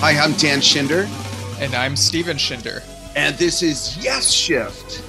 Hi, I'm Dan Schinder. And I'm Steven Schinder. And this is Yes Shift,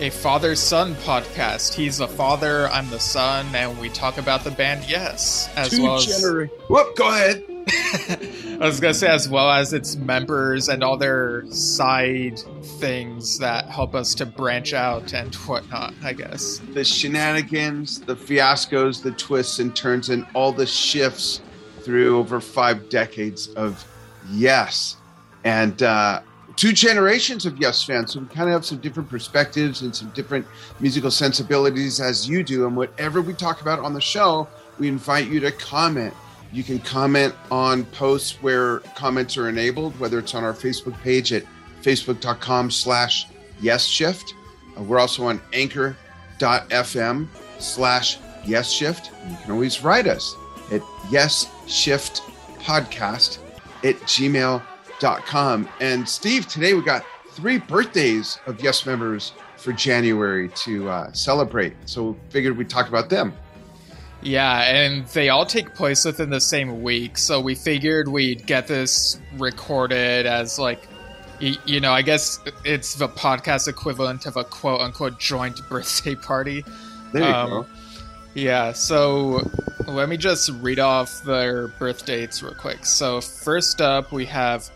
a father son podcast. He's the father, I'm the son, and we talk about the band Yes, as Two well as. Genera- Whoop, go ahead. I was gonna say, as well as its members and all their side things that help us to branch out and whatnot. I guess the shenanigans, the fiascos, the twists and turns, and all the shifts through over five decades of Yes, and uh, two generations of Yes fans. So we kind of have some different perspectives and some different musical sensibilities as you do. And whatever we talk about on the show, we invite you to comment. You can comment on posts where comments are enabled, whether it's on our Facebook page at facebook.com slash yes shift. Uh, we're also on anchor.fm slash yes shift. You can always write us at yes shift podcast at gmail.com. And Steve, today we got three birthdays of Yes members for January to uh, celebrate. So we figured we'd talk about them. Yeah, and they all take place within the same week. So we figured we'd get this recorded as like, you, know, I guess it's the podcast equivalent of a quote unquote joint birthday party. There you um, go. Yeah, so let me just read off their birth dates real quick. So, first up, we have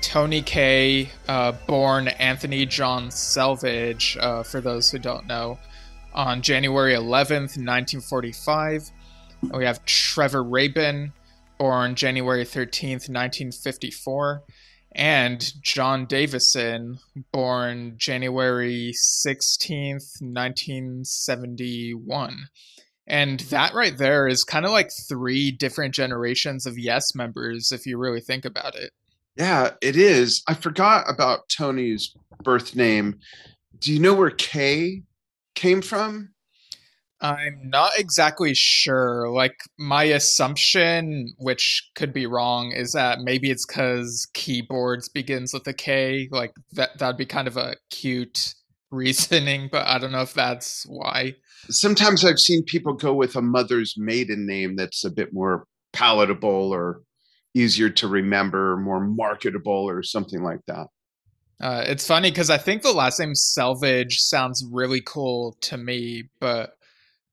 Tony Kaye, uh, born Anthony John Selvidge, uh, for those who don't know, on January 11th, 1945. And we have Trevor Rabin, born January 13th, 1954. And Jon Davison, born January 16th, 1971. And that right there is kind of like three different generations of Yes members, if you really think about it. Yeah, it is. I forgot about Tony's birth name. Do you know where K came from? I'm not exactly sure. Like, my assumption, which could be wrong, is that maybe it's because keyboards begins with a K. Like, that, that'd be kind of a cute reasoning, but I don't know if that's why. Sometimes I've seen people go with a mother's maiden name that's a bit more palatable or easier to remember, more marketable, or something like that. Uh, it's funny because I think the last name Selvidge sounds really cool to me, but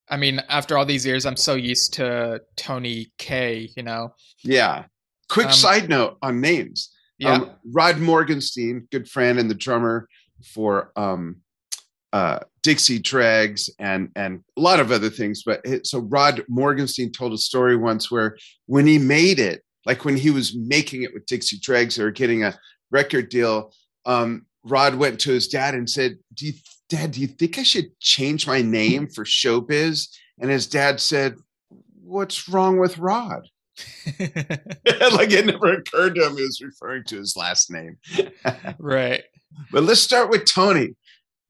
I mean, after all these years, I'm so used to Tony Kaye. You know. Yeah. Quick um, side note on names. Yeah. Um, Rod Morgenstein, good friend and the drummer for um, uh, Dixie Dregs and and a lot of other things. But it, so Rod Morgenstein told a story once where when he made it, like when he was making it with Dixie Dregs or getting a record deal, um, Rod went to his dad and said, "Do you, Dad, do you think I should change my name for Showbiz?" And his dad said, "What's wrong with Rod?" like it never occurred to him he was referring to his last name. right. But let's start with Tony.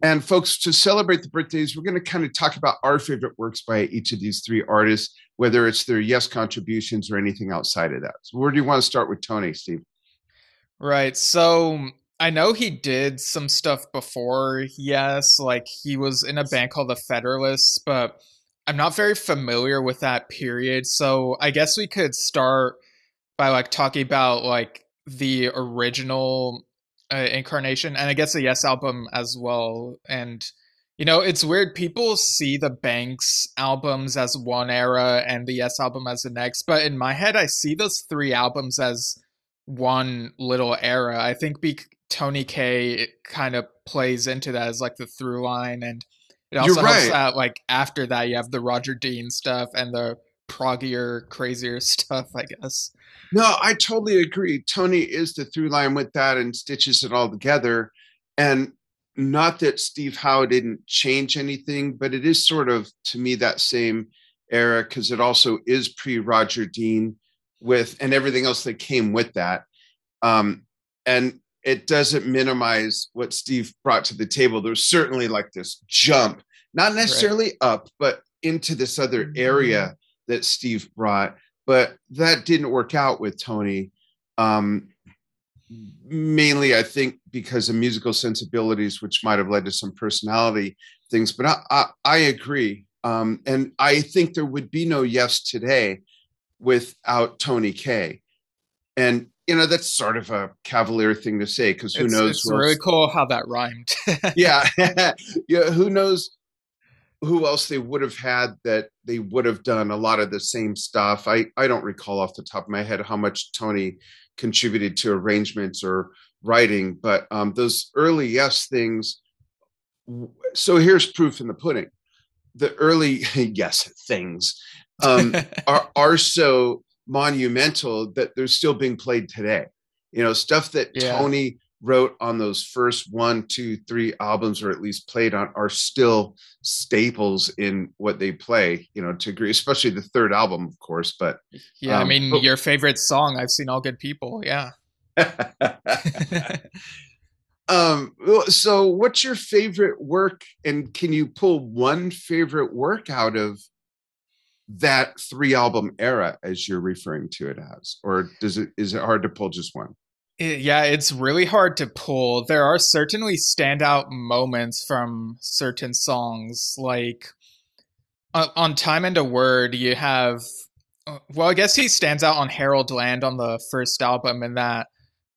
And folks, to celebrate the birthdays, we're going to kind of talk about our favorite works by each of these three artists, whether it's their yes contributions or anything outside of that. So, where do you want to start with Tony, Steve? Right. So, I know he did some stuff before, yes, like he was in a band called the Federalists, but I'm not very familiar with that period. So, I guess we could start by like talking about like the original uh, incarnation and i guess the yes album as well and you know it's weird people see the banks albums as one era and the yes album as the next but in my head i see those three albums as one little era i think be- tony kaye kind of plays into that as like the through line and it also You're helps right. that like after that you have the roger dean stuff and the proggier crazier stuff i guess no, I totally agree. Tony is the through line with that and stitches it all together. And not that Steve Howe didn't change anything, but it is sort of to me that same era because it also is pre Roger Dean with and everything else that came with that. Um, and it doesn't minimize what Steve brought to the table. There's certainly like this jump, not necessarily right. up, but into this other area mm-hmm. that Steve brought but that didn't work out with Tony. Um, mainly, I think, because of musical sensibilities, which might have led to some personality things. But I, I, I agree. Um, and I think there would be no Yes today without Tony Kaye. And you know that's sort of a cavalier thing to say because who it's, knows? It's really cool how that rhymed. yeah, yeah. Who knows? Who else they would have had that they would have done a lot of the same stuff? I I don't recall off the top of my head how much Tony contributed to arrangements or writing, but um, those early yes things. So here's proof in the pudding. The early yes things um, are are so monumental that they're still being played today. You know, stuff that yeah. Tony wrote on those first one, two, three albums, or at least played on, are still staples in what they play. You know, to agree, especially the third album, of course. But yeah, um, I mean, but, your favorite song, "I've Seen All Good People." Yeah. um. So, what's your favorite work, and can you pull one favorite work out of that three album era as you're referring to it as or does it is it hard to pull just one yeah it's really hard to pull. There are certainly standout moments from certain songs like uh, on time and a word you have uh, well i guess he stands out on Harold Land on the first album in that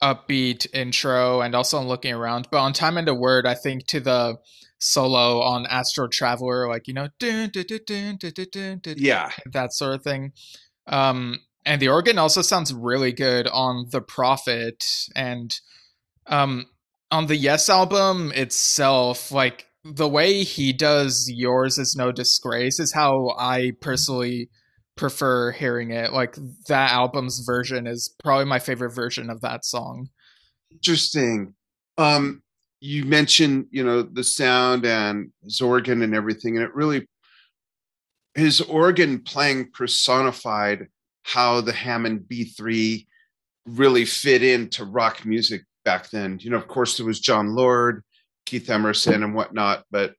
upbeat intro and also on looking around. But on time and a word i think to the solo on Astral Traveler, like you know, dun, dun, dun, yeah, that sort of thing. Um, and the organ also sounds really good on The Prophet and um, on the Yes album itself. Like the way he does "Yours Is No Disgrace" is how I personally prefer hearing it. Like that album's version is probably my favorite version of that song. Interesting. Um, you mentioned you know the sound and his organ and everything and it really his organ playing personified how the hammond b3 really fit into rock music back then you know of course there was Jon lord keith emerson and whatnot but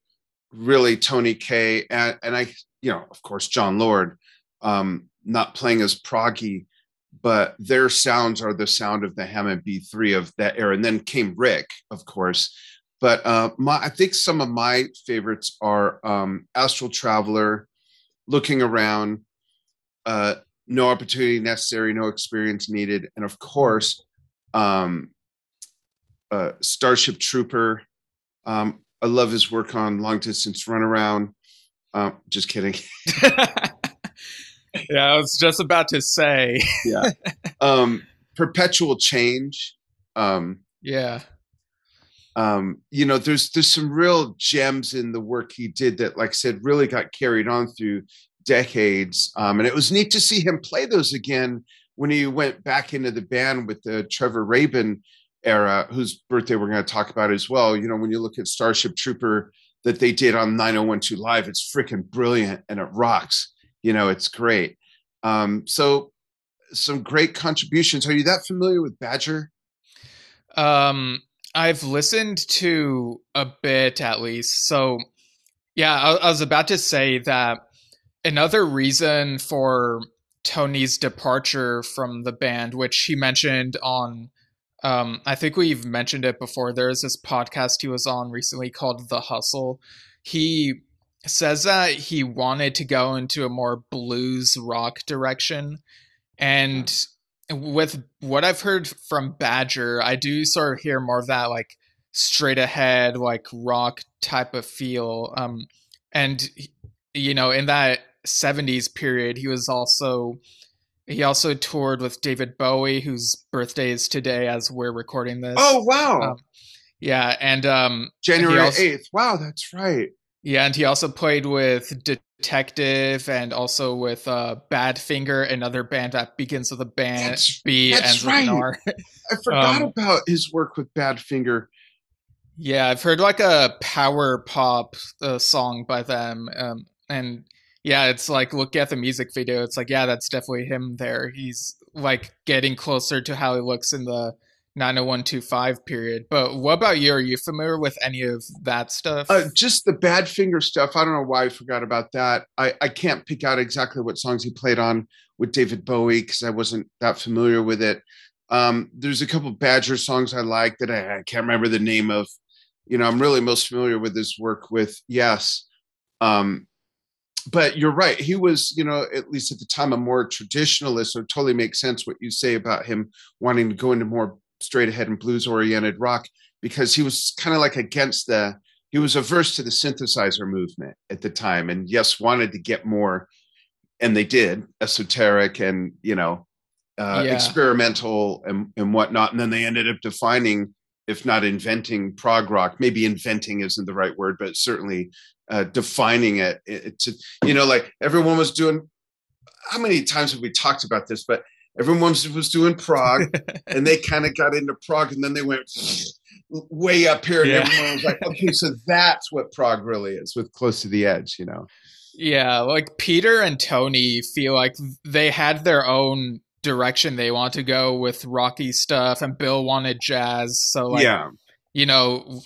really tony kaye and, and i you know of course Jon lord um, not playing as proggy but their sounds are the sound of the Hammond B3 of that era. And then came Rick, of course. But uh, my, I think some of my favorites are um, Astral Traveler, Looking Around, uh, No Opportunity Necessary, No Experience Needed, and of course, um, uh, Starship Trooper. Um, I love his work on Long Distance Runaround. Um, just kidding. yeah, I was just about to say. yeah. Um, perpetual change. Um, yeah. Um, you know, there's there's some real gems in the work he did that, like I said, really got carried on through decades. Um, and it was neat to see him play those again when he went back into the band with the Trevor Rabin era, whose birthday we're going to talk about as well. You know, when you look at Starship Trooper that they did on 9012 Live, it's freaking brilliant and it rocks you know it's great um, so some great contributions are you that familiar with badger um i've listened to a bit at least so yeah I, I was about to say that another reason for tony's departure from the band which he mentioned on um, I think we've mentioned it before. There's this podcast he was on recently called The Hustle. He says that he wanted to go into a more blues rock direction. And with what I've heard from Badger, I do sort of hear more of that like straight ahead, like rock type of feel. Um, and you know, in that 70s period, he was also he also toured with David Bowie, whose birthday is today as we're recording this. Oh wow. Um, yeah, and um January 8th. Wow, that's right. Yeah, and he also played with Detective and also with uh, Badfinger, another band that begins with a band that's, B that's right. I forgot um, about his work with Badfinger. Yeah, I've heard like a power pop uh, song by them, um, and yeah, it's like look at the music video. It's like yeah, that's definitely him there. He's like getting closer to how he looks in the 90125 period. But what about you? Are you familiar with any of that stuff? Uh, just the Badfinger stuff. I don't know why I forgot about that. I, I can't pick out exactly what songs he played on with David Bowie because I wasn't that familiar with it. Um, there's a couple Badger songs I like that I, I, can't remember the name of. You know, I'm really most familiar with his work with Yes. Um, but you're right. He was, you know, at least at the time, a more traditionalist. So it totally makes sense what you say about him wanting to go into more straight ahead and blues oriented rock because he was kind of like against the he was averse to the synthesizer movement at the time and yes wanted to get more and they did esoteric and you know uh, yeah. experimental and, and whatnot and then they ended up defining if not inventing prog rock maybe inventing isn't the right word but certainly uh, defining it, it to you know like everyone was doing how many times have we talked about this but everyone was, was doing prog and they kind of got into prog and then they went way up here and yeah. everyone was like okay so that's what prog really is with close to the edge you know yeah like peter and tony feel like they had their own direction they want to go with rocky stuff and bill wanted jazz so like yeah you know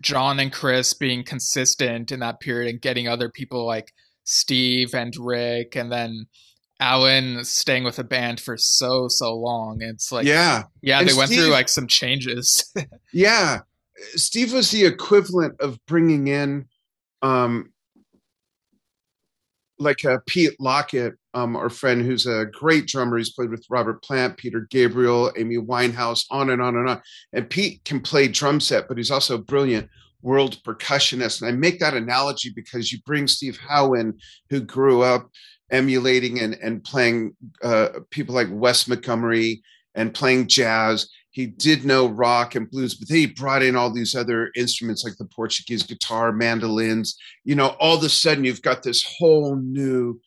jon and chris being consistent in that period and getting other people like steve and rick and then Alan staying with a band for so so long. It's like yeah, yeah. And they Steve, went through like some changes. yeah, Steve was the equivalent of bringing in, um, like a Pete Lockett, um, our friend who's a great drummer. He's played with Robert Plant, Peter Gabriel, Amy Winehouse, on and on and on. And Pete can play drum set, but he's also a brilliant world percussionist. And I make that analogy because you bring Steve Howe in, who grew up emulating and, and playing uh, people like Wes Montgomery and playing jazz. He did know rock and blues, but then he brought in all these other instruments like the Portuguese guitar, mandolins. You know, all of a sudden you've got this whole new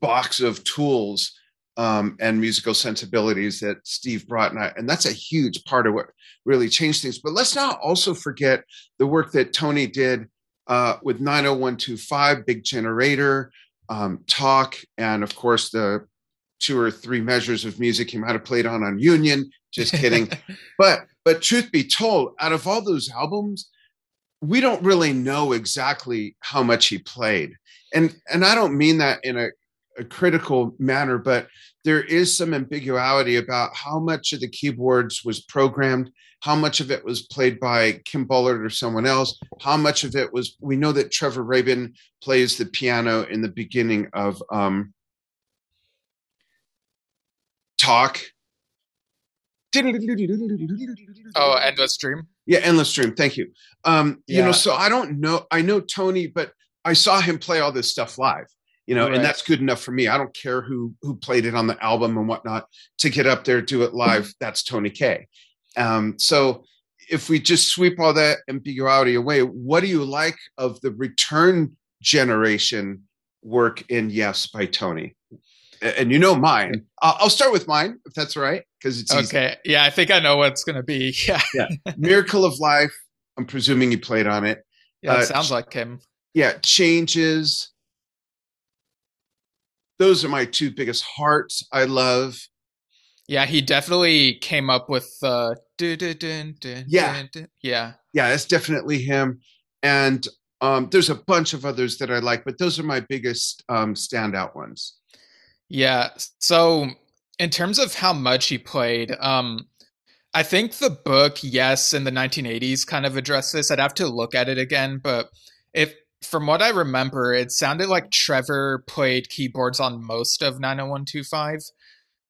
box of tools um, and musical sensibilities that Steve brought. And, I, and that's a huge part of what really changed things. But let's not also forget the work that Tony did uh, with 90125, Big Generator, um, talk, and of course the two or three measures of music he might have played on on Union. Just kidding. but but truth be told, out of all those albums, we don't really know exactly how much he played, and and I don't mean that in a, a critical manner, but there is some ambiguity about how much of the keyboards was programmed how much of it was played by Kim Bullard or someone else, how much of it was, we know that Trevor Rabin plays the piano in the beginning of um, Talk. Oh, Endless Dream? Yeah, Endless Dream. Thank you. Um, yeah. You know, so I don't know, I know Tony, but I saw him play all this stuff live you know, right. and that's good enough for me. I don't care who who played it on the album and whatnot. To get up there, do it live, that's Tony Kaye. Um, so if we just sweep all that ambiguity away, what do you like of the return generation work in Yes by Tony? And you know mine. I'll start with mine if that's right, because it's okay. Easy. Yeah, I think I know what's going to be. Yeah. yeah. Miracle of Life. I'm presuming he played on it. Yeah, it uh, sounds like him. Yeah, changes. Those are my two biggest hearts. I love. Yeah, he definitely came up with uh dun, dun, dun, yeah. Yeah. Yeah, it's definitely him. And um there's a bunch of others that I like, but those are my biggest um standout ones. Yeah. So in terms of how much he played, um I think the book, yes, in the 1980s kind of addressed this. I'd have to look at it again, but if from what I remember, it sounded like Trevor played keyboards on most of 90125.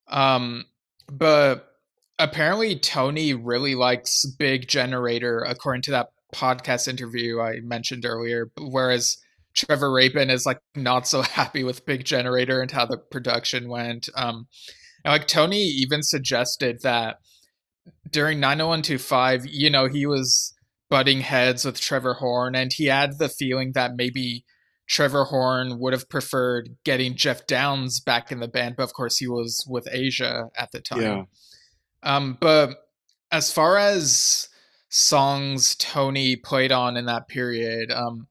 Um, but apparently Tony really likes Big Generator, according to that podcast interview I mentioned earlier. Whereas Trevor Rabin is like not so happy with Big Generator and how the production went. Um, and like Tony even suggested that during 90125, you know, he was butting heads with Trevor Horn, and he had the feeling that maybe Trevor Horn would have preferred getting Geoff Downes back in the band, but of course he was with Asia at the time. Yeah. Um, but as far as songs Tony played on in that period, um,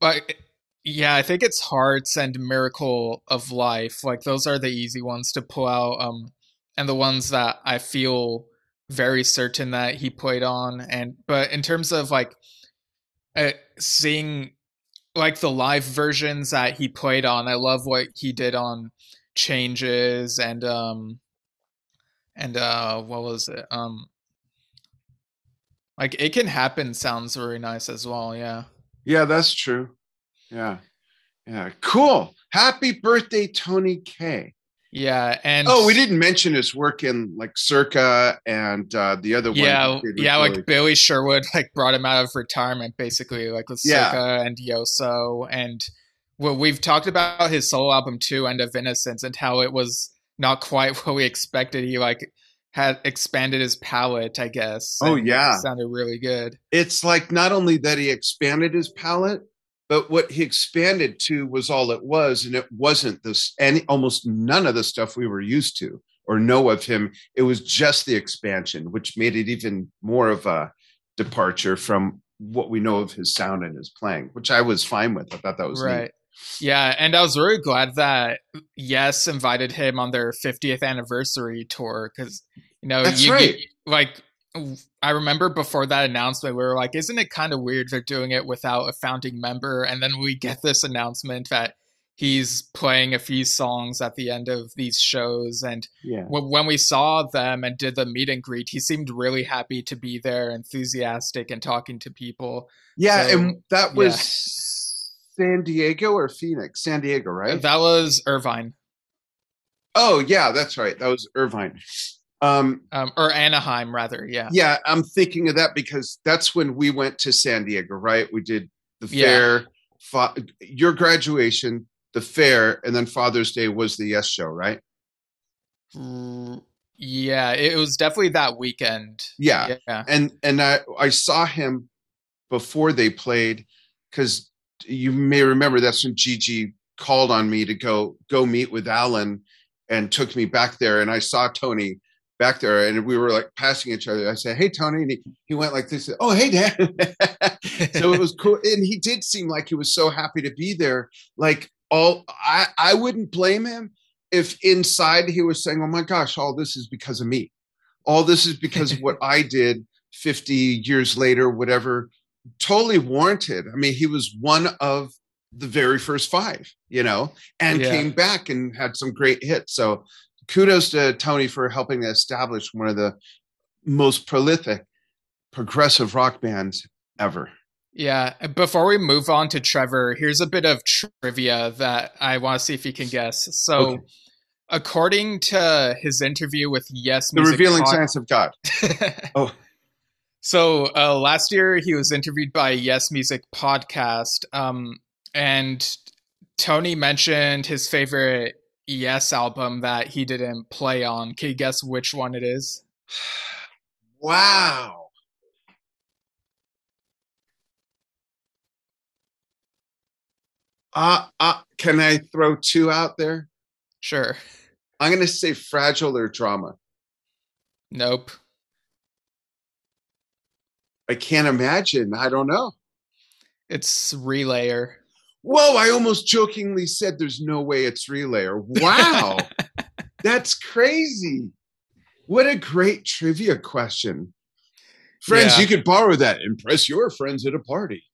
but yeah, I think it's Hearts and Miracle of Life. Like those are the easy ones to pull out, um, and the ones that I feel very certain that he played on. And but in terms of like uh, seeing like the live versions that he played on. I love what he did on Changes and um and uh what was it? Um like it can happen sounds very nice as well, yeah. Yeah, that's true. Yeah. Yeah, cool. Happy birthday, Tony Kaye. Yeah, and Oh, we didn't mention his work in like Circa and uh, the other one. Yeah, did yeah, really- like Billy Sherwood like brought him out of retirement basically, like with Yeah. Circa and Yoso, and well, we've talked about his solo album too, End of Innocence, and how it was not quite what we expected. He like had expanded his palette, I guess. Oh, yeah. it sounded really good. it's like not only that he expanded his palette, but what he expanded to was all it was, and it wasn't this any almost none of the stuff we were used to or know of him. It was just the expansion, which made it even more of a departure from what we know of his sound and his playing, which I was fine with. I thought that was neat. Right. Yeah, and I was really glad that Yes invited him on their 50th anniversary tour because you know That's you, right. like I remember before that announcement we were like, isn't it kind of weird they're doing it without a founding member? And then we get this announcement that he's playing a few songs at the end of these shows and Yeah. w- when we saw them and did the meet and greet he seemed really happy to be there enthusiastic and talking to people Yeah, So, and that yeah. was San Diego or Phoenix? San Diego, right? that was irvine oh, yeah, that's right. That was Irvine. Um, um, or anaheim rather yeah yeah, I'm thinking of that because that's when we went to San Diego, right? We did the Yeah. fair, fa- your graduation, the fair, and then Father's Day was the Yes Show, right? R- Yeah, it was definitely that weekend. Yeah, Yeah. and and I I saw him before they played because you may remember that's when Gigi called on me to go go meet with Alan and took me back there, and I saw Tony back there, and we were like passing each other. I said, "Hey, Tony," and he, he went like this. Oh, hey, Dad. so it was cool, and he did seem like he was so happy to be there. Like all, I I wouldn't blame him if inside he was saying, "Oh my gosh, all this is because of me." all this is because of what I did 50 years later, whatever. Totally warranted. I mean, he was one of the very first five, you know, and Yeah. came back and had some great hits. So kudos to Tony for helping to establish one of the most prolific progressive rock bands ever. yeah. Before we move on to Trevor, here's a bit of trivia that I want to see if you can guess. So, Okay. according to his interview with Yes The Music revealing Pod- science of God. Oh. So uh, last year he was interviewed by Yes Music podcast, um, and Tony mentioned his favorite Yes album that he didn't play on. Can you guess which one it is? Wow. Uh, uh, can I throw two out there? Sure. I'm going to say fragile or drama. Nope. I can't imagine. I don't know. It's Relayer. Whoa, I almost jokingly said there's no way it's relay, or Wow. That's crazy. What a great trivia question. Friends, Yeah. you could borrow that. Impress your friends at a party.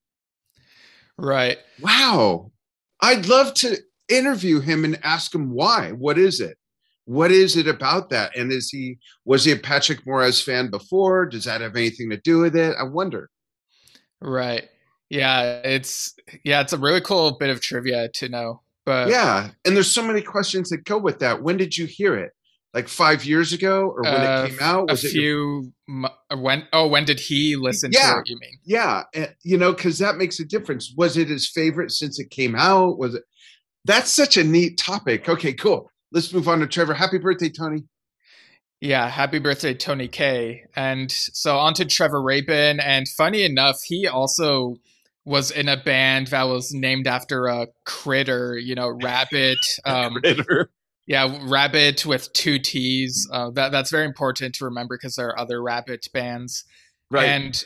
Right. Wow. I'd love to interview him and ask him why. What is it? What is it about that? And is he was he a Patrick Moraz fan before? Does that have anything to do with it? I wonder. Right. Yeah, it's yeah, it's a really cool bit of trivia to know. But yeah. And there's so many questions that go with that. When did you hear it? Like five years ago or when Uh, it came out? a Was it your- few mo- when oh when did he listen Yeah. to it you mean yeah. eh, You know, because that makes a difference. Was it his favorite since it came out? Was it that's such a neat topic. Okay, cool. Let's move on to Trevor. Happy birthday, Tony. Yeah, happy birthday, Tony Kaye. And so on to Trevor Rabin. And funny enough, he also was in a band that was named after a critter, you know, rabbit. Um, Critter. yeah, rabbit with two T's. Uh, that that's very important to remember because there are other rabbit bands. Right. And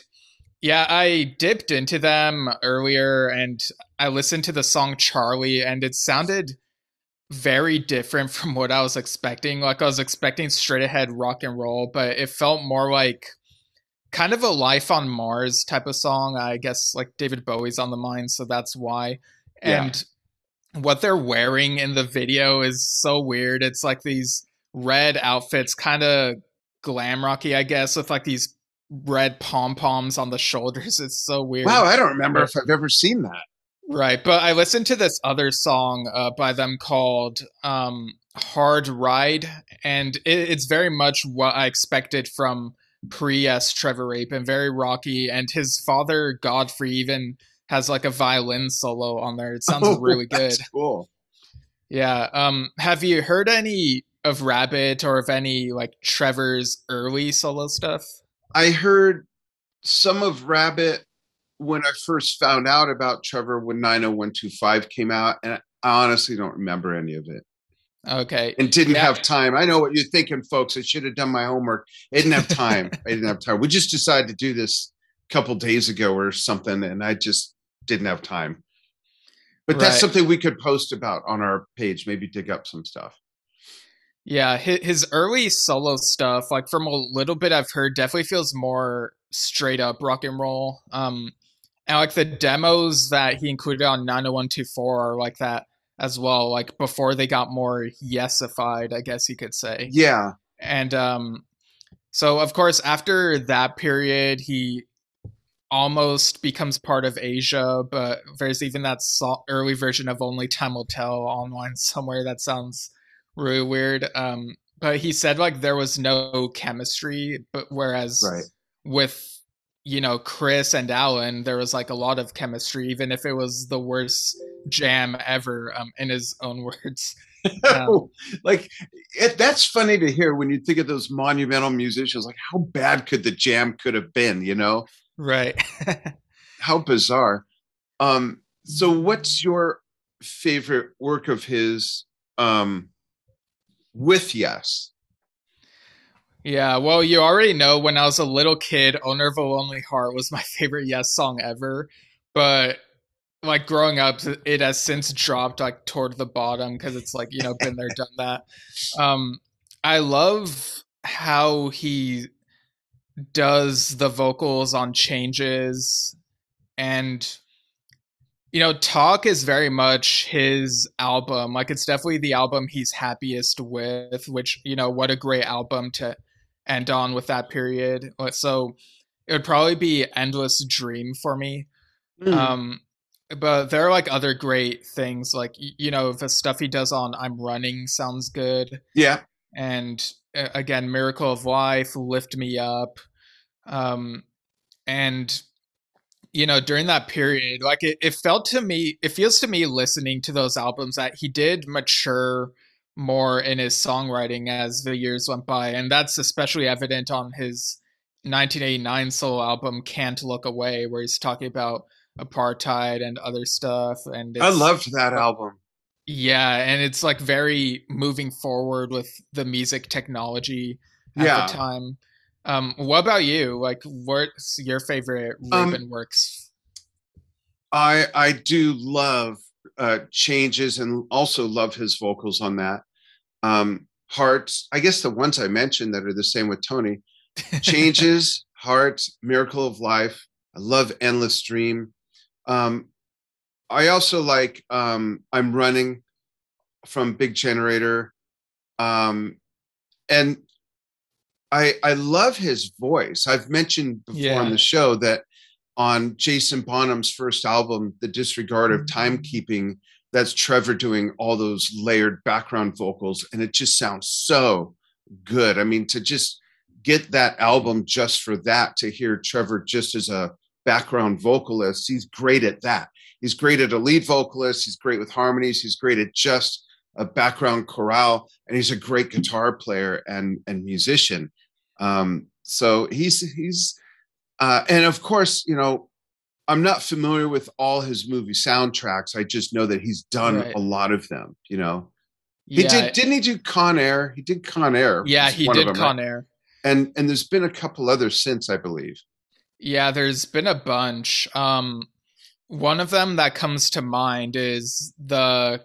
yeah, I dipped into them earlier and I listened to the song Charlie and it sounded very different from what I was expecting. Like I was expecting straight ahead rock and roll, but it felt more like kind of a life on Mars type of song. I guess like David Bowie's on the mind, so that's why. Yeah. And what they're wearing in the video is so weird. It's like these red outfits, kind of glam rocky, I guess, with like these red pom poms on the shoulders. It's so weird. Wow, I don't remember if I've ever seen that. Right, but I listened to this other song uh, by them called um, "Hard Ride," and it, it's very much what I expected from pre-S Trevor Rabin, very rocky, and his father Godfrey even has like a violin solo on there. It sounds oh, really good. Cool. Yeah. Um. Have you heard any of Rabbit or of any like Trevor's early solo stuff? I heard some of Rabbit when I first found out about Trevor when 90125 came out, and I honestly don't remember any of it. Okay. And didn't yeah. have time. I know what you're thinking, folks. I should have done my homework. I didn't have time. I didn't have time. We just decided to do this a couple days ago or something, and I just didn't have time. But right. that's something we could post about on our page. Maybe dig up some stuff. Yeah, his early solo stuff, like from a little bit I've heard, definitely feels more straight up rock and roll. Um, and like the demos that he included on 90124 are like that as well, like before they got more yesified, I guess you could say. Yeah. And um, so of course after that period, he almost becomes part of Asia, but there's even that early version of Only Time Will Tell online somewhere that sounds really weird. Um, but he said like there was no chemistry, but whereas right. with you know Chris and Alan, there was like a lot of chemistry, even if it was the worst jam ever, um, in his own words. Um, like it, that's funny to hear when you think of those monumental musicians. Like how bad could the jam could have been? You know, right? how bizarre. Um, so, what's your favorite work of his? Um, with yes. Yeah, well, you already know when I was a little kid, Owner of a Lonely Heart was my favorite Yes song ever. But like growing up, it has since dropped like toward the bottom because it's like, you know, been there, done that. Um, I love how he does the vocals on changes and you know, Talk is very much his album. Like it's definitely the album he's happiest with, which, you know, what a great album to end on with that period. Uh, so it would probably be Endless Dream for me. Mm. Um but there are like other great things like you know the stuff he does on I'm Running sounds good. Yeah. And uh, again Miracle of Life, Lift Me Up. Um and you know, during that period, like it, it felt to me, it feels to me listening to those albums that he did mature more in his songwriting as the years went by. And that's especially evident on his 1989 solo album, Can't Look Away, where he's talking about apartheid and other stuff. And I loved that album. Yeah. And it's like very moving forward with the music technology at yeah. the time. Um, what about you? Like, what's your favorite Rabin um, works? I I do love uh, changes and also love his vocals on that. Um, Hearts, I guess the ones I mentioned that are the same with Tony. Changes, Hearts, Miracle of Life. I love Endless Dream. Um, I also like um, I'm Running from Big Generator. Um, and I I love his voice. I've mentioned before yeah. on the show that on Jason Bonham's first album, The Disregard of mm-hmm. Timekeeping, that's Trevor doing all those layered background vocals, and it just sounds so good. I mean, to just get that album just for that, to hear Trevor just as a background vocalist, he's great at that. He's great at a lead vocalist, he's great with harmonies, he's great at just a background chorale, and he's a great guitar player and and musician. Um, so he's he's uh, and of course, you know, I'm not familiar with all his movie soundtracks. I just know that he's done right. a lot of them. You know, he yeah. did didn't he do Con Air? He did Con Air. Yeah, he did them, Con right? Air. And and there's been a couple others since, I believe. Yeah, there's been a bunch. Um, one of them that comes to mind is the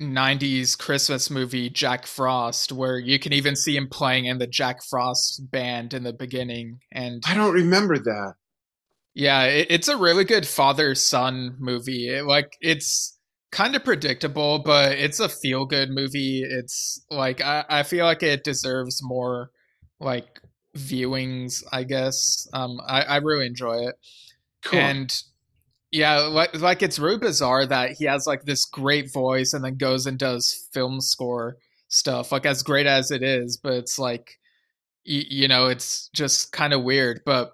90s Christmas movie Jack Frost, where you can even see him playing in the Jack Frost band in the beginning. And I don't remember that. Yeah, it, it's a really good father son movie. It, like, it's kind of predictable, but it's a feel good movie. It's like, I, I feel like it deserves more, like, viewings, I guess. Um, I, I really enjoy it. Cool. And Yeah, like, like it's really bizarre that he has like this great voice and then goes and does film score stuff, like as great as it is, but it's like, you, you know, it's just kind of weird. But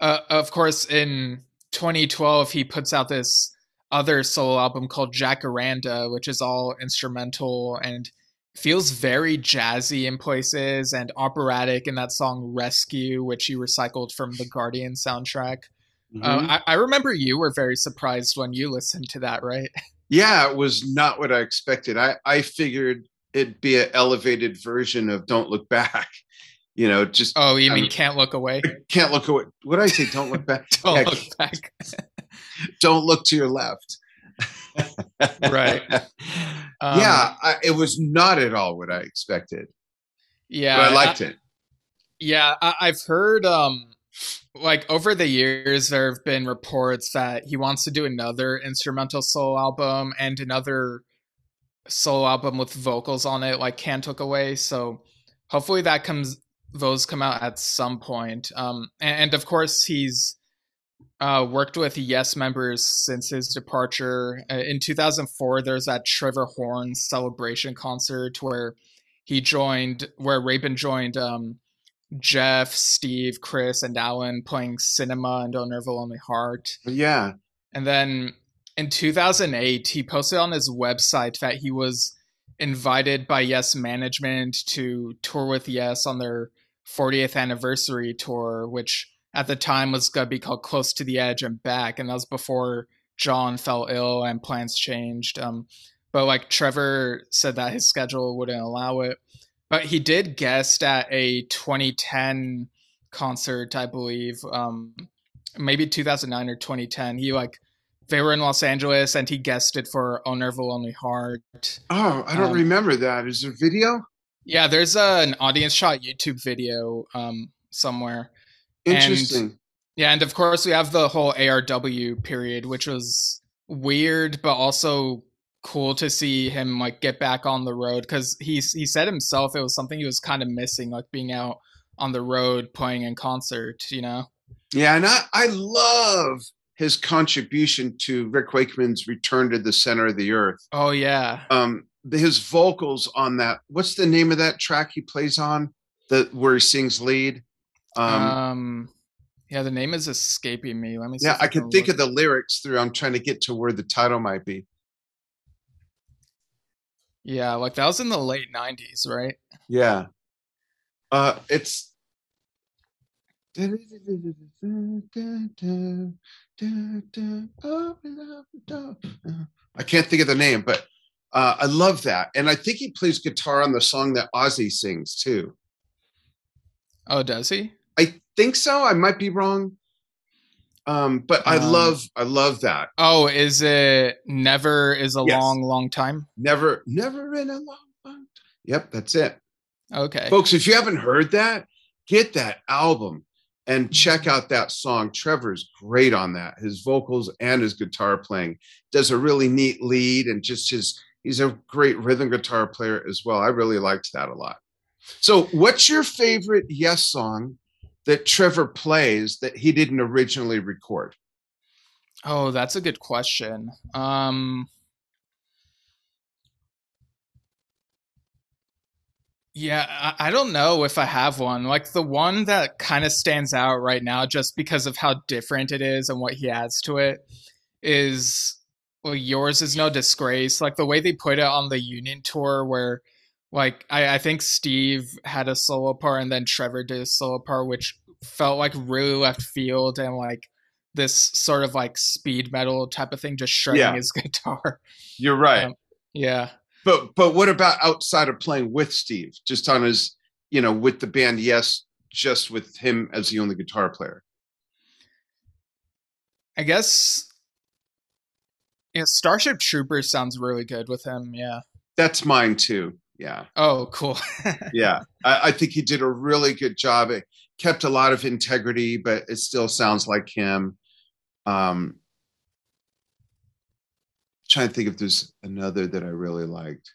uh, of course, in 2012, he puts out this other solo album called Jacaranda, which is all instrumental and feels very jazzy in places and operatic in that song Rescue, which he recycled from the Guardian soundtrack. Mm-hmm. Uh, I, I, remember you were very surprised when you listened to that, right? Yeah, it was not what I expected. I, I figured it'd be an elevated version of Don't Look Back. You know, just oh, you I mean, can't look away? Can't look away. What did I say? Don't look back. don't yeah, look back. don't look to your left. right. Um, yeah, I, it was not at all what I expected. Yeah, but I liked I, it. Yeah, I, I've heard um like over the years there have been reports that he wants to do another instrumental solo album and another solo album with vocals on it like can't look away so hopefully that comes those come out at some point um and, and of course he's uh, worked with Yes members since his departure. Uh, in 2004, there's that Trevor Horn celebration concert where he joined, where Rabin joined um, Geoff, Steve, Chris, and Alan playing Cinema and Don't Never Lonely Heart. Yeah. And then in 2008, he posted on his website that he was invited by Yes management to tour with Yes on their 40th anniversary tour, which at the time was going to be called Close to the Edge and Back, and that was before Jon fell ill and plans changed. Um, but like Trevor said that his schedule wouldn't allow it. But he did guest at a 2010 concert, I believe, um, maybe 2009 or 2010. He like they were in Los Angeles and he guested for "Oh Never Lonely Heart." Oh, I don't um, remember that. Is there video? Yeah, there's a, an audience shot YouTube video um, somewhere. Interesting. And, yeah, and of course we have the whole ARW period, which was weird, but also cool to see him like get back on the road because he he said himself it was something he was kind of missing, like being out on the road playing in concert. You know. Yeah, and I I love his contribution to Rick Wakeman's Return to the Center of the Earth. Oh yeah. Um, his vocals on that. What's the name of that track he plays on? The where he sings lead. Um, um, yeah, the name is escaping me. Let me. See. Yeah, I, I can think look. of the lyrics through. I'm trying to get to where the title might be. Yeah, like that was in the late '90s, right? Yeah. Uh, it's. I can't think of the name, but uh, I love that, and I think he plays guitar on the song that Ozzy sings too. Oh, does he? I think so. I might be wrong. Um, but I um, love I love that. Oh, is it never is a yes. long, long time? Never, never in a long, long time. Yep, that's it. Okay. Folks, if you haven't heard that, get that album and check out that song. Trevor's great on that. His vocals and his guitar playing does a really neat lead and just his he's a great rhythm guitar player as well. I really liked that a lot. So, what's your favorite Yes song that Trevor plays that he didn't originally record? Oh, that's a good question. Um, yeah, I, I don't know if I have one. Like the one that kind of stands out right now, just because of how different it is and what he adds to it, is well, yours is no disgrace. Like the way they put it on the Union tour, where like I, I think Steve had a solo part and then Trevor did a solo part, which felt like really left field and like this sort of like speed metal type of thing, just shredding yeah. his guitar. You're right. Um, yeah. But but what about outside of playing with Steve, just on his, you know, with the band? Yes, just with him as the only guitar player. I guess. Yeah, Starship Troopers sounds really good with him. Yeah. That's mine too. Yeah. Oh, cool. yeah. I, I, think he did a really good job. It kept a lot of integrity, but it still sounds like him. Um, trying to think if there's another that I really liked.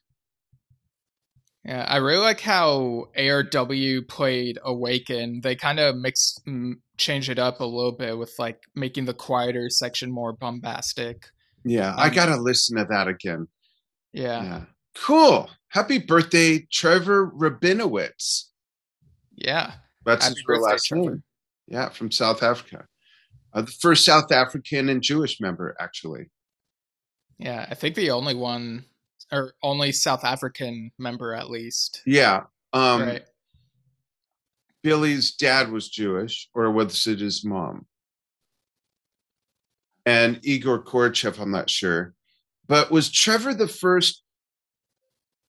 Yeah, I really like how ARW played Awaken. They kind of mixed, m- changed it up a little bit with like making the quieter section more bombastic. Yeah, I Um, gotta listen to that again. Yeah, Yeah. Cool. Happy birthday, Trevor Rabinowitz. yeah. That's Happy his real birthday, last Trevor. name. Yeah, from South Africa. Uh, the first South African and Jewish member, actually. Yeah, I think the only one or only South African member at least. Yeah. Um, right. Billy's dad was Jewish, or was it his mom? And Igor Khoroshev, I'm not sure. But was Trevor the first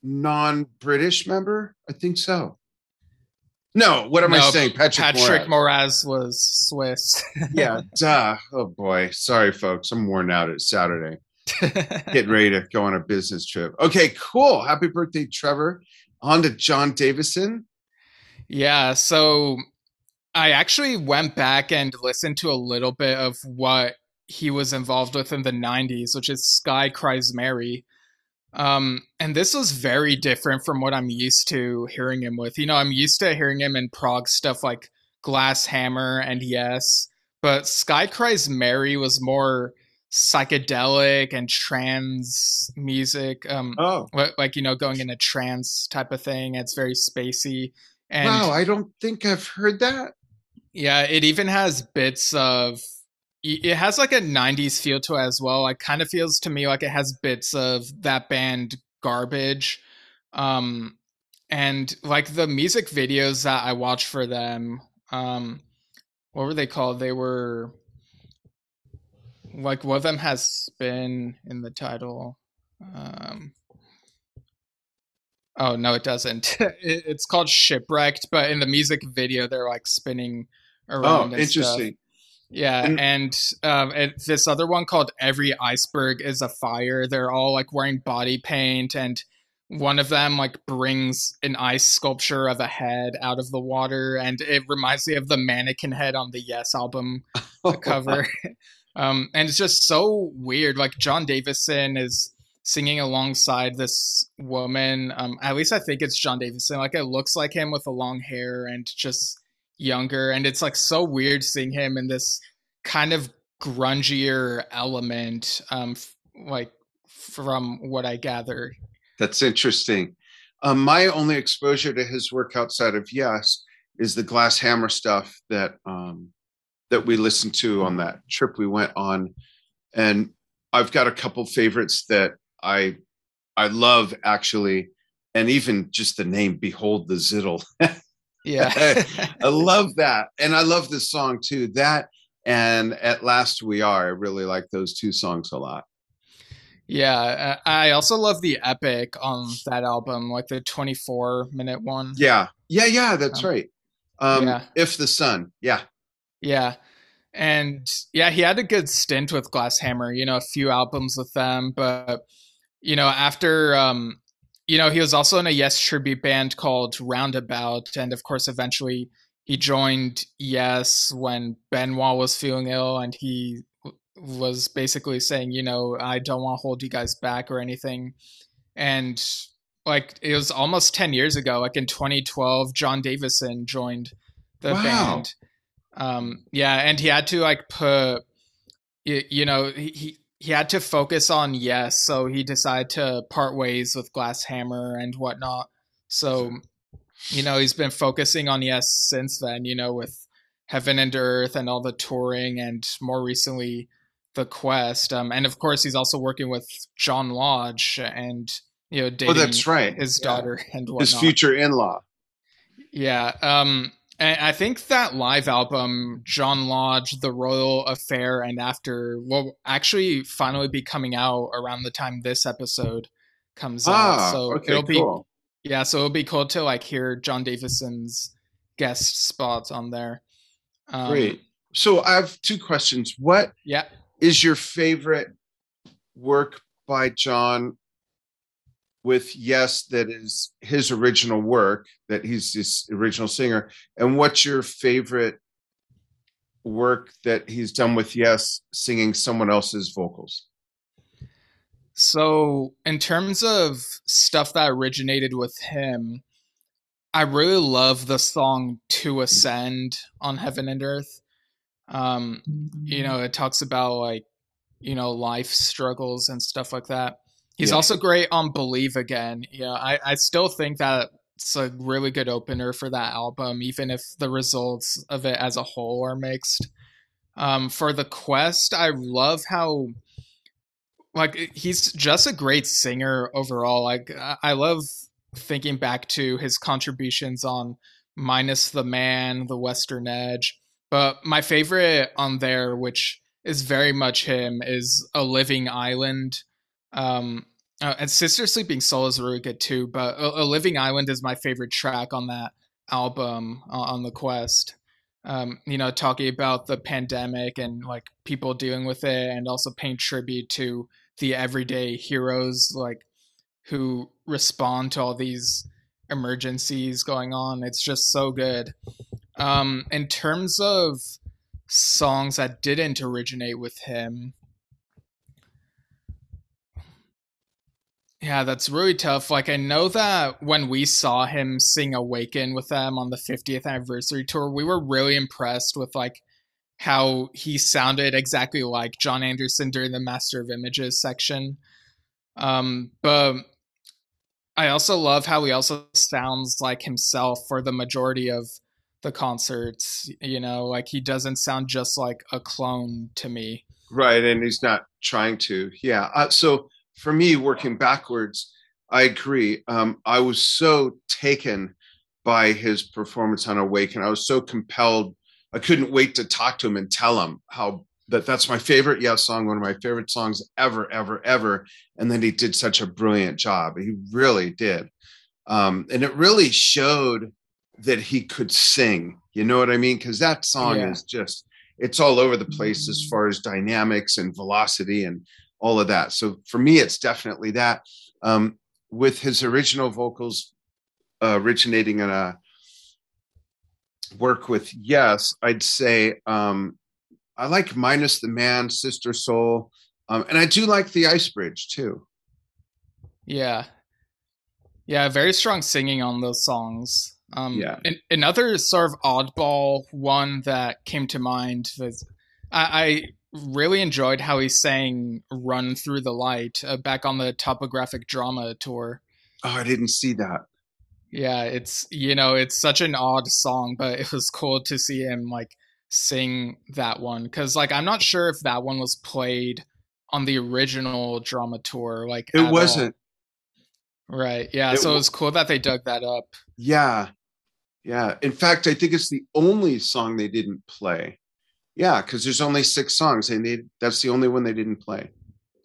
non British member? I think so. No, what am I saying? Patrick, Patrick Moraz. Moraz was Swiss. yeah, duh. Oh boy. Sorry, folks. I'm worn out. It's Saturday. Getting ready to go on a business trip. Okay, cool. Happy birthday, Trevor. On to Jon Davison. yeah, so I actually went back and listened to a little bit of what he was involved with in the 90s, which is Sky Cries Mary. Um, and this was very different from what I'm used to hearing him with. You know, I'm used to hearing him in prog stuff like Glass Hammer and Yes, but Sky Cries Mary was more psychedelic and trance music. Um, Oh, like you know going in a trance type of thing it's very spacey and wow. I don't think I've heard that. yeah it even has bits of it has like a 90s feel to it as well. It kind of feels to me like it has bits of that band garbage um and like the music videos that i watched for them um what were they called? They were like one of them has spin in the title um oh no it doesn't. It's called shipwrecked but in the music video they're like spinning Oh, around and stuff. Yeah, And- and um, it, this other one called "Every Iceberg Is a Fire." They're all like wearing body paint, and one of them like brings an ice sculpture of a head out of the water, and it reminds me of the mannequin head on the Yes album cover. um, and it's just so weird. Like Jon Davison is singing alongside this woman. Um, at least I think it's Jon Davison. Like it looks like him with the long hair and just younger, and it's like so weird seeing him in this kind of grungier element. Um, f- like from what I gather. That's interesting. Um, my only exposure to his work outside of Yes is the Glass Hammer stuff that um, that we listened to on that trip we went on, and I've got a couple favorites that I I love actually, and even just the name "Behold the Ziddle." Yeah. I love that, and I love this song too. That and "At Last We Are." I really like those two songs a lot. Yeah, I also love the epic on that album, like the 24 minute one. Yeah, yeah, yeah. That's Um, right. Um, yeah. If the Sun, yeah. Yeah. And yeah, he had a good stint with Glass Hammer, you know, a few albums with them, but you know, after um you know, he was also in a Yes tribute band called Roundabout and of course eventually he joined Yes when Benoit was feeling ill and he was basically saying, you know, I don't want to hold you guys back or anything. And like it was almost 10 years ago, like in 2012, Jon Davison joined the Wow. band. Um, yeah, and he had to like put, you, you know, he, he had to focus on yes, so he decided to part ways with Glass Hammer and whatnot. So, you know, he's been focusing on yes since then. You know, with Heaven and Earth and all the touring, and more recently, the Quest. Um, and of course, he's also working with John Lodge and you know Oh, that's right. his Yeah. daughter and whatnot. His future in-law. Yeah. Um and I think that live album, John Lodge, The Royal Affair, and After will actually finally be coming out around the time this episode comes out. Ah, So okay, it'll be cool. yeah, so it'll be cool to like hear Jon Davison's guest spots on there. Um, Great. So I have two questions. What Yeah. is your favorite work by Jon with Yes that is his original work, that he's his original singer? And what's your favorite work that he's done with Yes singing someone else's vocals? So, in terms of stuff that originated with him, I really love the song "To Ascend" on Heaven and Earth. Um, you know, it talks about like you know life struggles and stuff like that. He's yeah. also great on "Believe Again." Yeah, I I still think that it's a really good opener for that album, even if the results of it as a whole are mixed. Um, for the quest, I love how like he's just a great singer overall. Like I love thinking back to his contributions on minus the man, the Western Edge. But my favorite on there, which is very much him, is a Living Island. Um, uh, and Sister Sleeping Soul is really good too. But a, a, Living Island is my favorite track on that album uh, on the Quest. Um, you know, talking about the pandemic and like people dealing with it, and also paying tribute to the everyday heroes like who respond to all these emergencies going on. It's just so good. Um, in terms of songs that didn't originate with him, yeah, that's really tough. Like, I know that when we saw him sing Awaken with them on the 50th anniversary tour, we were really impressed with like how he sounded exactly like Jon Anderson during the Master of Images section. Um, but I also love how he also sounds like himself for the majority of the concerts. You know, like he doesn't sound just like a clone to me. Right, and he's not trying to. Yeah. Uh, so for me, working backwards, I agree. Um, I was so taken by his performance on Awaken. I was so compelled I couldn't wait to talk to him and tell him how that that's my favorite Yes song, one of my favorite songs ever, ever, ever. And then he did such a brilliant job. He really did. Um, and it really showed that he could sing. You know what I mean? Because that song yeah. is just it's all over the place as far as dynamics and velocity and all of that. So for me, it's definitely that. Um, with his original vocals uh, originating in a work with yes i'd say um i like minus the man sister soul um and i do like the ice bridge too yeah yeah very strong singing on those songs um yeah another sort of oddball one that came to mind was i, I really enjoyed how he sang run through the light uh, back on the topographic drama tour oh i didn't see that yeah, it's you know, it's such an odd song, but it was cool to see him like sing that one cuz like I'm not sure if that one was played on the original drama tour like It wasn't. All. Right. Yeah, it so it was cool that they dug that up. Yeah. Yeah. In fact, I think it's the only song they didn't play. Yeah, cuz there's only 6 songs and they that's the only one they didn't play.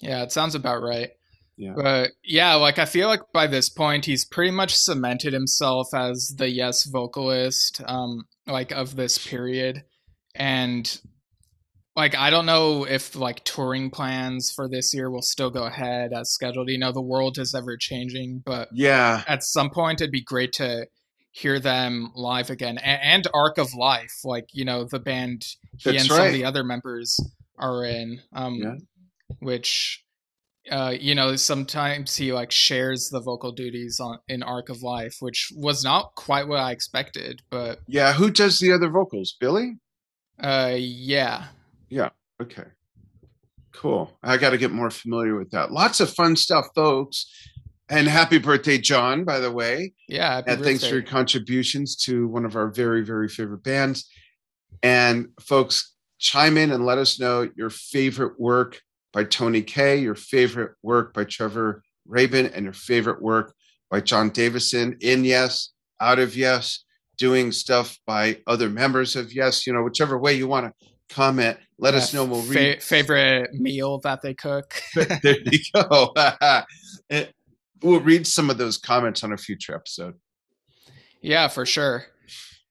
Yeah, it sounds about right. Yeah. But yeah, like I feel like by this point he's pretty much cemented himself as the yes vocalist um like of this period. And like I don't know if like touring plans for this year will still go ahead as scheduled. You know, the world is ever changing, but yeah, at some point it'd be great to hear them live again. A- and Arc of Life, like you know, the band he That's and right. some of the other members are in. Um, yeah. which uh, you know, sometimes he like shares the vocal duties on in Arc of Life, which was not quite what I expected. But yeah, who does the other vocals? Billy? Uh, yeah. Yeah. Okay. Cool. I got to get more familiar with that. Lots of fun stuff, folks. And happy birthday, Jon, by the way. Yeah. and thanks for your contributions to one of our very, very favorite bands. And folks, chime in and let us know your favorite work by Tony Kaye, your favorite work by Trevor Rabin, and your favorite work by Jon Davison in Yes, out of Yes, doing stuff by other members of Yes, you know, whichever way you want to comment, let yeah, us know. We'll read. Fa- favorite meal that they cook. there you go. we'll read some of those comments on a future episode. Yeah, for sure.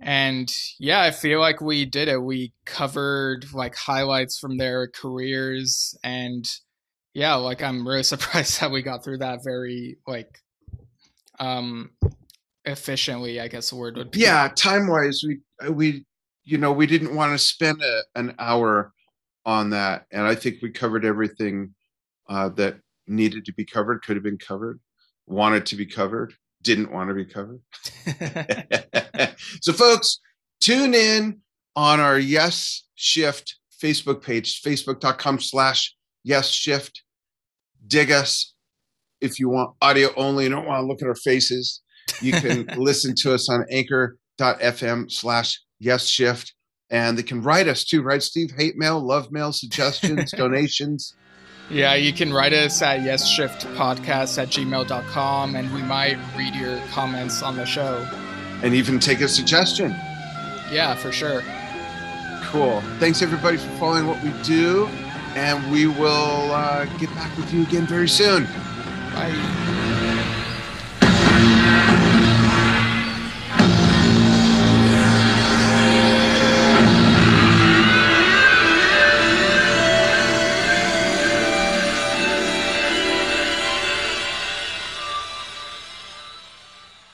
And yeah, I feel like we did it. We covered like highlights from their careers and yeah, like I'm really surprised that we got through that very like um efficiently, I guess the word would be. Yeah, time wise we we you know, we didn't want to spend a, an hour on that and I think we covered everything uh that needed to be covered, could have been covered, wanted to be covered, didn't want to be covered. so, folks, tune in on our Yes Shift Facebook page, facebook.com slash Yes Shift. Dig us if you want audio only and don't want to look at our faces. You can listen to us on anchor.fm slash Yes Shift. And they can write us too, right, Steve? Hate mail, love mail, suggestions, donations. Yeah, you can write us at yesshiftpodcast at gmail.com and we might read your comments on the show. And even take a suggestion. Yeah, for sure. Cool. Thanks everybody for following what we do. And we will uh, get back with you again very soon. Bye.